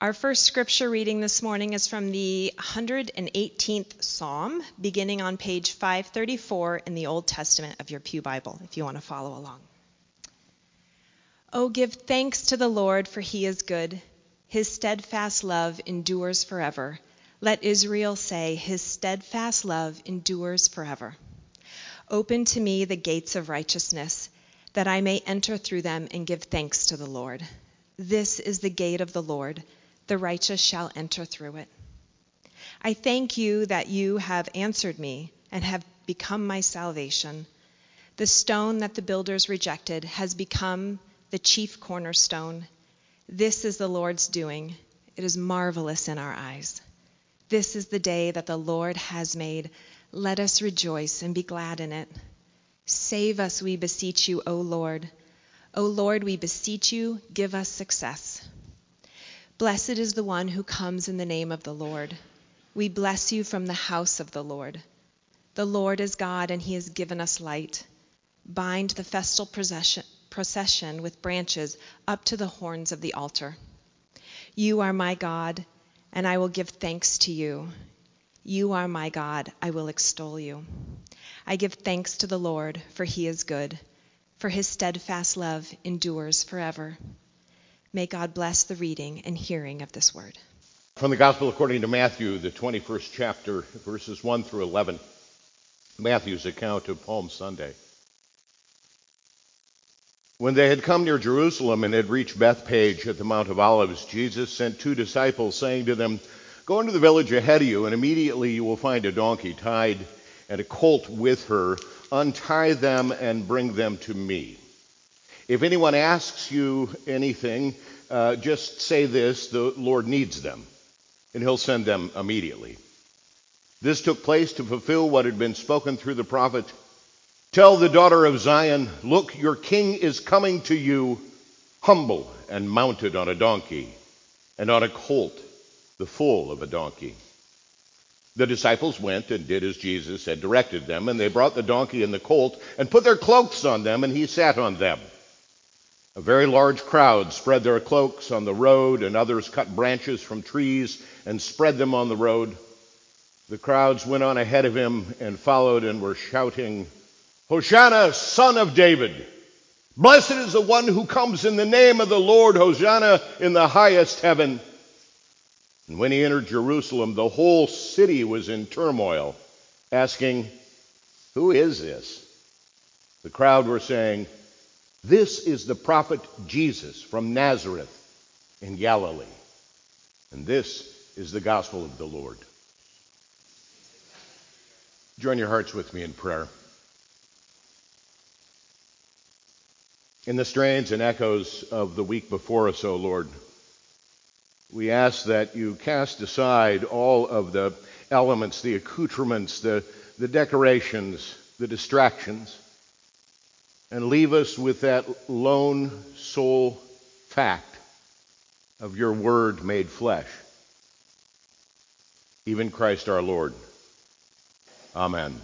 Our first scripture reading this morning is from the 118th Psalm, beginning on page 534 in the Old Testament of your Pew Bible, if you want to follow along. Oh, give thanks to the Lord, for he is good. His steadfast love endures forever. Let Israel say, His steadfast love endures forever. Open to me the gates of righteousness, that I may enter through them and give thanks to the Lord. This is the gate of the Lord the righteous shall enter through it. I thank you that you have answered me and have become my salvation. The stone that the builders rejected has become the chief cornerstone. This is the Lord's doing. It is marvelous in our eyes. This is the day that the Lord has made. Let us rejoice and be glad in it. Save us, we beseech you, O Lord. O Lord, we beseech you, give us success. Blessed is the one who comes in the name of the Lord. We bless you from the house of the Lord. The Lord is God, and he has given us light. Bind the festal procession with branches up to the horns of the altar. You are my God, and I will give thanks to you. You are my God, I will extol you. I give thanks to the Lord, for he is good, for his steadfast love endures forever. May God bless the reading and hearing of this word. From the Gospel according to Matthew, the 21st chapter, verses 1 through 11, Matthew's account of Palm Sunday. When they had come near Jerusalem and had reached Bethphage at the Mount of Olives, Jesus sent two disciples, saying to them, Go into the village ahead of you, and immediately you will find a donkey tied and a colt with her. Untie them and bring them to me. If anyone asks you anything, uh, just say this the Lord needs them, and he'll send them immediately. This took place to fulfill what had been spoken through the prophet Tell the daughter of Zion, Look, your king is coming to you, humble and mounted on a donkey, and on a colt, the foal of a donkey. The disciples went and did as Jesus had directed them, and they brought the donkey and the colt and put their cloaks on them, and he sat on them. A very large crowd spread their cloaks on the road, and others cut branches from trees and spread them on the road. The crowds went on ahead of him and followed and were shouting, Hosanna, son of David! Blessed is the one who comes in the name of the Lord, Hosanna in the highest heaven. And when he entered Jerusalem, the whole city was in turmoil, asking, Who is this? The crowd were saying, this is the prophet Jesus from Nazareth in Galilee. And this is the gospel of the Lord. Join your hearts with me in prayer. In the strains and echoes of the week before us, O Lord, we ask that you cast aside all of the elements, the accoutrements, the, the decorations, the distractions and leave us with that lone sole fact of your word made flesh, even Christ our Lord. Amen.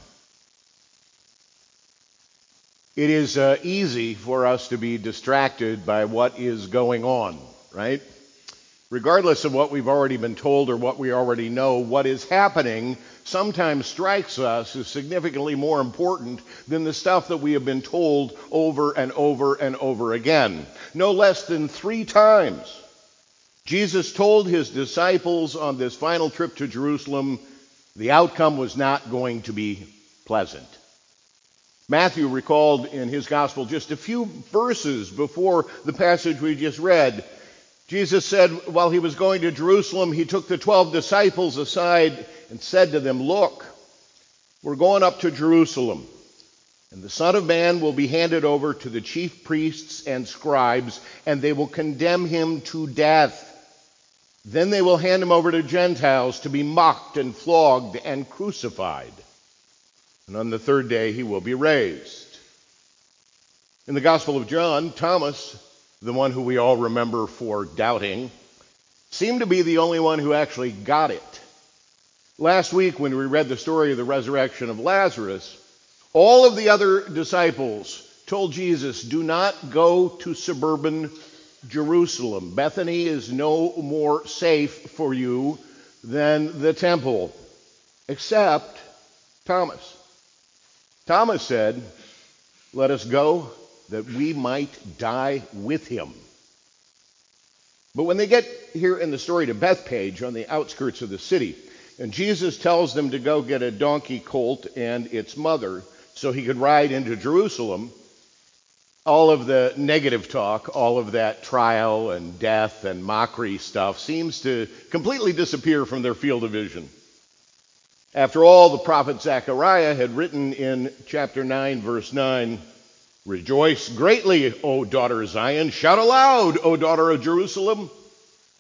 It is uh, easy for us to be distracted by what is going on, right? Regardless of what we've already been told or what we already know, what is happening sometimes strikes us as significantly more important than the stuff that we have been told over and over and over again. No less than three times, Jesus told his disciples on this final trip to Jerusalem the outcome was not going to be pleasant. Matthew recalled in his gospel just a few verses before the passage we just read Jesus said while he was going to Jerusalem, he took the 12 disciples aside and said to them, Look, we're going up to Jerusalem, and the Son of Man will be handed over to the chief priests and scribes, and they will condemn him to death. Then they will hand him over to Gentiles to be mocked and flogged and crucified. And on the third day he will be raised. In the Gospel of John, Thomas the one who we all remember for doubting, seemed to be the only one who actually got it. Last week, when we read the story of the resurrection of Lazarus, all of the other disciples told Jesus, Do not go to suburban Jerusalem. Bethany is no more safe for you than the temple, except Thomas. Thomas said, Let us go that we might die with him. But when they get here in the story to Bethphage on the outskirts of the city, and Jesus tells them to go get a donkey colt and its mother so he could ride into Jerusalem, all of the negative talk, all of that trial and death and mockery stuff seems to completely disappear from their field of vision. After all, the prophet Zechariah had written in chapter 9, verse 9, Rejoice greatly, O daughter of Zion. Shout aloud, O daughter of Jerusalem.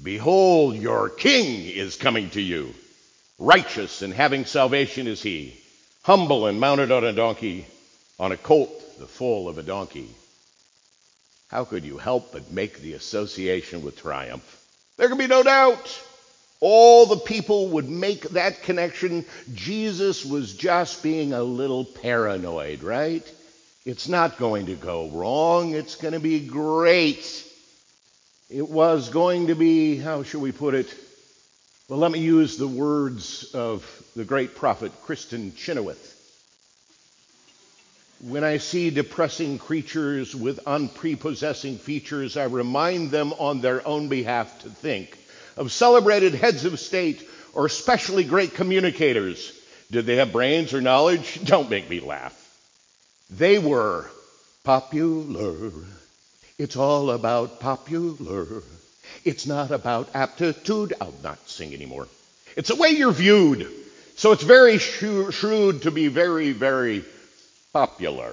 Behold, your king is coming to you. Righteous and having salvation is he, humble and mounted on a donkey, on a colt, the foal of a donkey. How could you help but make the association with triumph? There can be no doubt. All the people would make that connection. Jesus was just being a little paranoid, right? It's not going to go wrong. It's going to be great. It was going to be, how shall we put it? Well, let me use the words of the great prophet Kristin Chenoweth. When I see depressing creatures with unprepossessing features, I remind them on their own behalf to think of celebrated heads of state or especially great communicators. Did they have brains or knowledge? Don't make me laugh. They were popular. It's all about popular. It's not about aptitude. I'll not sing anymore. It's the way you're viewed. So it's very shrewd to be very, very popular.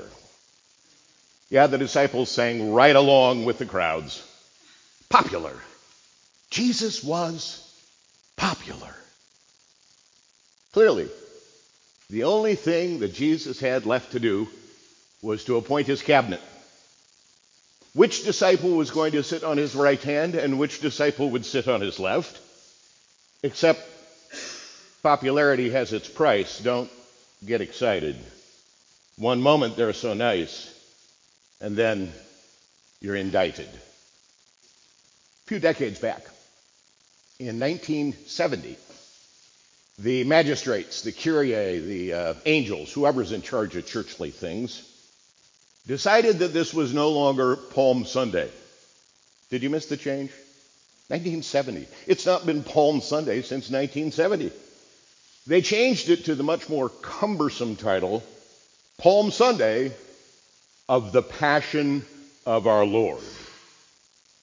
Yeah, the disciples sang right along with the crowds. Popular. Jesus was popular. Clearly, the only thing that Jesus had left to do was to appoint his cabinet. Which disciple was going to sit on his right hand and which disciple would sit on his left? Except popularity has its price. Don't get excited. One moment they're so nice, and then you're indicted. A few decades back, in 1970, the magistrates, the curiae, the uh, angels, whoever's in charge of churchly things, decided that this was no longer Palm Sunday. Did you miss the change? 1970. It's not been Palm Sunday since 1970. They changed it to the much more cumbersome title Palm Sunday of the Passion of our Lord.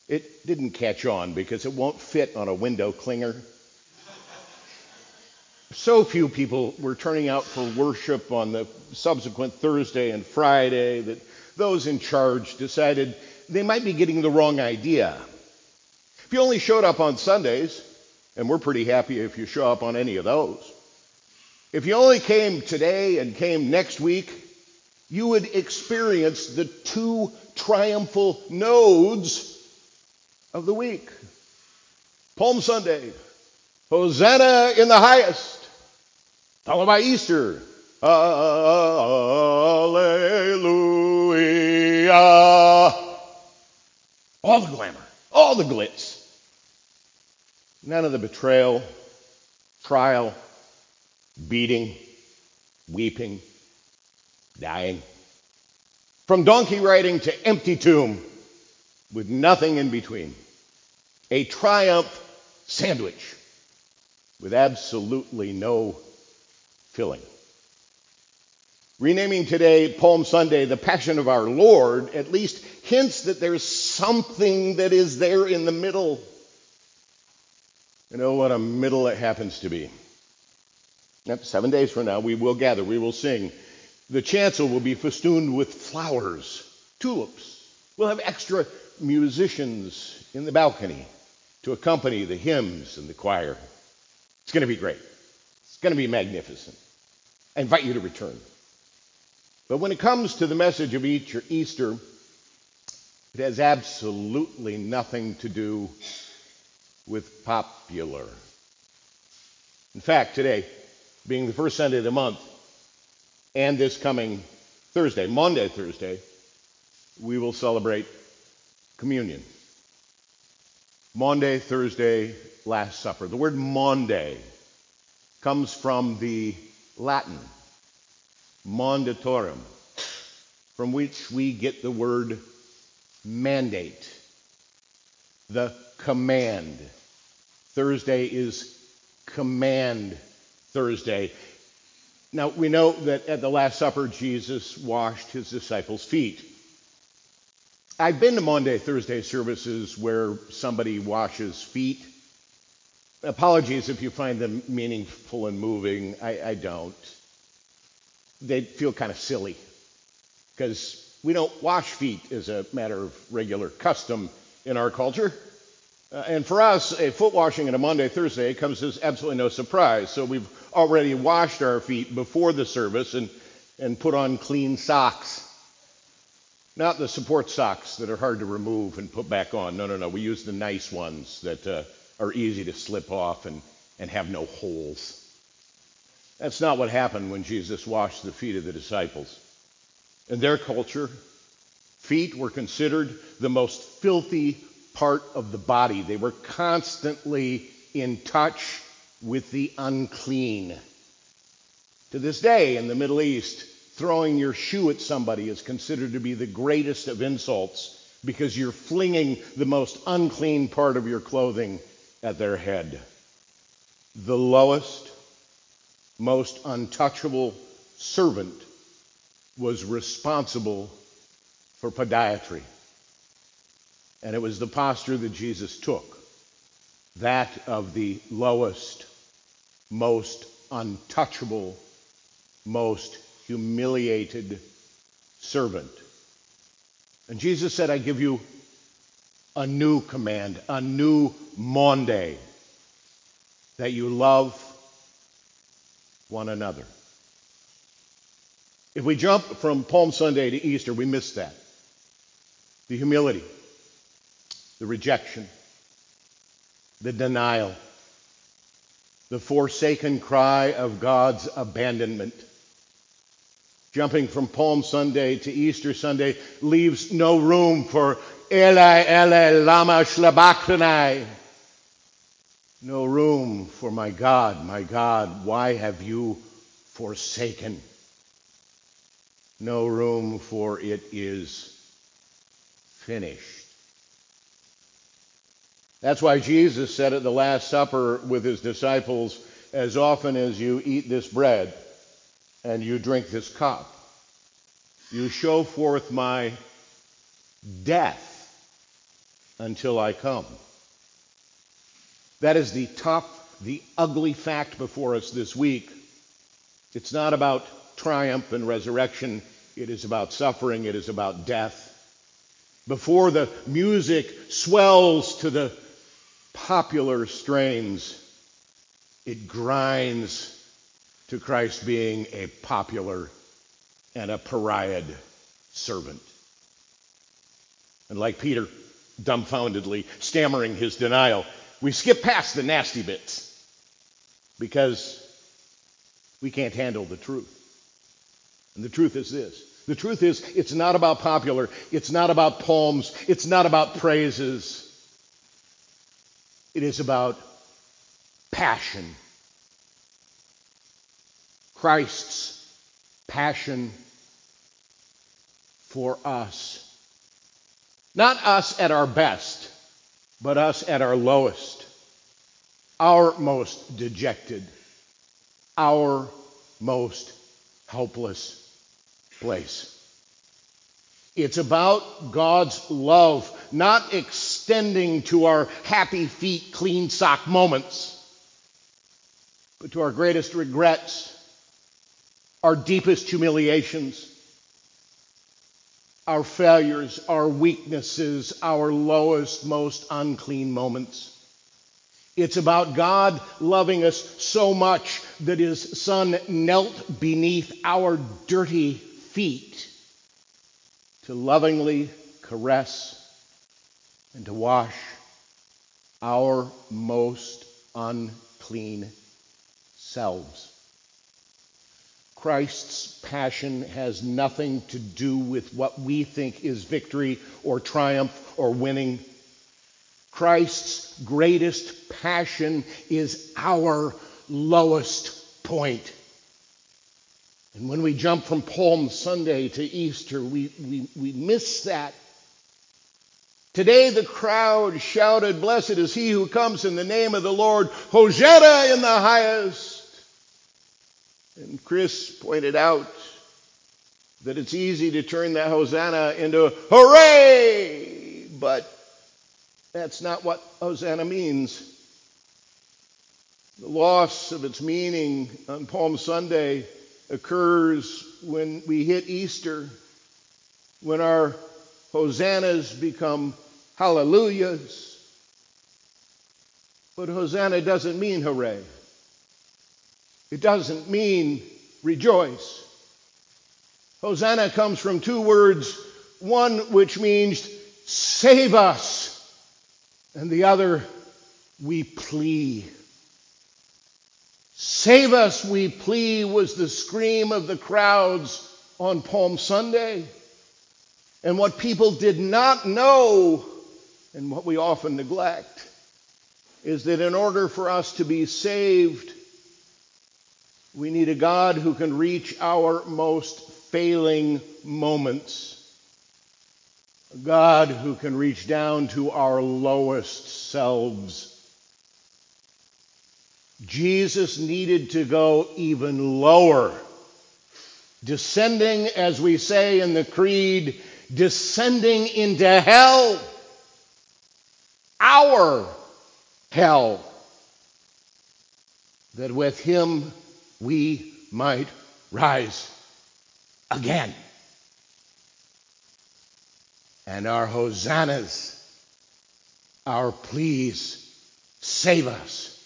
It didn't catch on because it won't fit on a window clinger. So few people were turning out for worship on the subsequent Thursday and Friday that those in charge decided they might be getting the wrong idea. If you only showed up on Sundays, and we're pretty happy if you show up on any of those, if you only came today and came next week, you would experience the two triumphal nodes of the week. Palm Sunday, Hosanna in the highest, followed by Easter, Hallelujah. All the glamour, all the glitz. None of the betrayal, trial, beating, weeping, dying. From donkey riding to empty tomb with nothing in between. A triumph sandwich with absolutely no filling. Renaming today Palm Sunday the Passion of our Lord at least hints that there's something that is there in the middle. You know what a middle it happens to be. Seven days from now, we will gather, we will sing, the chancel will be festooned with flowers, tulips. We'll have extra musicians in the balcony to accompany the hymns and the choir. It's going to be great. Going to be magnificent. I invite you to return. But when it comes to the message of Easter, it has absolutely nothing to do with popular. In fact, today, being the first Sunday of the month, and this coming Thursday, Maundy, Thursday, we will celebrate communion. Maundy, Thursday, Last Supper. The word Maundy comes from the Latin mandatorum, from which we get the word mandate, the command. Thursday is command Thursday. Now, we know that at the Last Supper, Jesus washed his disciples' feet. I've been to Maundy, Thursday services where somebody washes feet. Apologies if you find them meaningful and moving. I, I don't. They feel kind of silly because we don't wash feet as a matter of regular custom in our culture. Uh, and for us, a foot washing on a Maundy, Thursday comes as absolutely no surprise. So we've already washed our feet before the service and, and put on clean socks. Not the support socks that are hard to remove and put back on. No, no, no. We use the nice ones that uh, are easy to slip off and, and have no holes. That's not what happened when Jesus washed the feet of the disciples. In their culture, feet were considered the most filthy part of the body. They were constantly in touch with the unclean. To this day in the Middle East, throwing your shoe at somebody is considered to be the greatest of insults because you're flinging the most unclean part of your clothing at their head. The lowest, most untouchable servant was responsible for podiatry. And it was the posture that Jesus took that of the lowest, most untouchable, most humiliated servant. And Jesus said, I give you a new command, a new Maundy, that you love one another. If we jump from Palm Sunday to Easter, we miss that. The humility, the rejection, the denial, the forsaken cry of God's abandonment. Jumping from Palm Sunday to Easter Sunday leaves no room for Eli, Eli, lama sabachthani. No room for my God, my God, why have you forsaken? No room for it is finished. That's why Jesus said at the Last Supper with his disciples, As often as you eat this bread and you drink this cup, you show forth my death until I come. That is the tough, the ugly fact before us this week. It's not about triumph and resurrection, it is about suffering, it is about death. Before the music swells to the popular strains, it grinds to Christ being a popular and a pariah servant. And like Peter, dumbfoundedly stammering his denial, we skip past the nasty bits because we can't handle the truth. And the truth is this the truth is, it's not about popular, it's not about poems, it's not about praises. It is about passion. Christ's passion for us. Not us at our best, but us at our lowest, our most dejected, our most helpless place. It's about God's love, not extending to our happy feet, clean sock moments, but to our greatest regrets, our deepest humiliations, our failures, our weaknesses, our lowest, most unclean moments. It's about God loving us so much that his son knelt beneath our dirty feet to lovingly caress and to wash our most unclean selves. Christ's passion has nothing to do with what we think is victory or triumph or winning. Christ's greatest passion is our lowest point. And when we jump from Palm Sunday to Easter, we, we, we miss that. Today the crowd shouted, Blessed is he who comes in the name of the Lord, Hosanna in the highest. And Chris pointed out that it's easy to turn that Hosanna into a hooray, but that's not what Hosanna means. The loss of its meaning on Palm Sunday occurs when we hit Easter, when our hosannas become hallelujahs. But Hosanna doesn't mean hooray. It doesn't mean rejoice. Hosanna comes from two words, one which means save us, and the other, we plea. Save us, we plea, was the scream of the crowds on Palm Sunday. And what people did not know, and what we often neglect, is that in order for us to be saved, we need a God who can reach our most failing moments. A God who can reach down to our lowest selves. Jesus needed to go even lower, descending, as we say in the Creed, descending into hell, our hell, that with him we might rise again. And our hosannas, our pleas, save us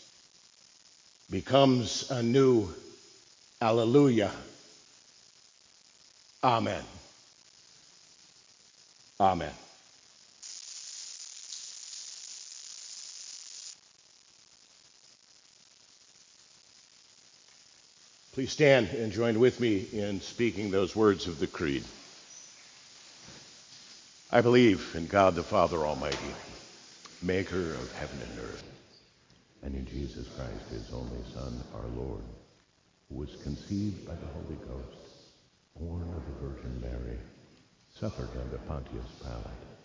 becomes a new Alleluia. Amen. Amen. Please stand and join with me in speaking those words of the Creed. I believe in God the Father Almighty, maker of heaven and earth and in Jesus Christ, his only Son, our Lord, who was conceived by the Holy Ghost, born of the Virgin Mary, suffered under Pontius Pilate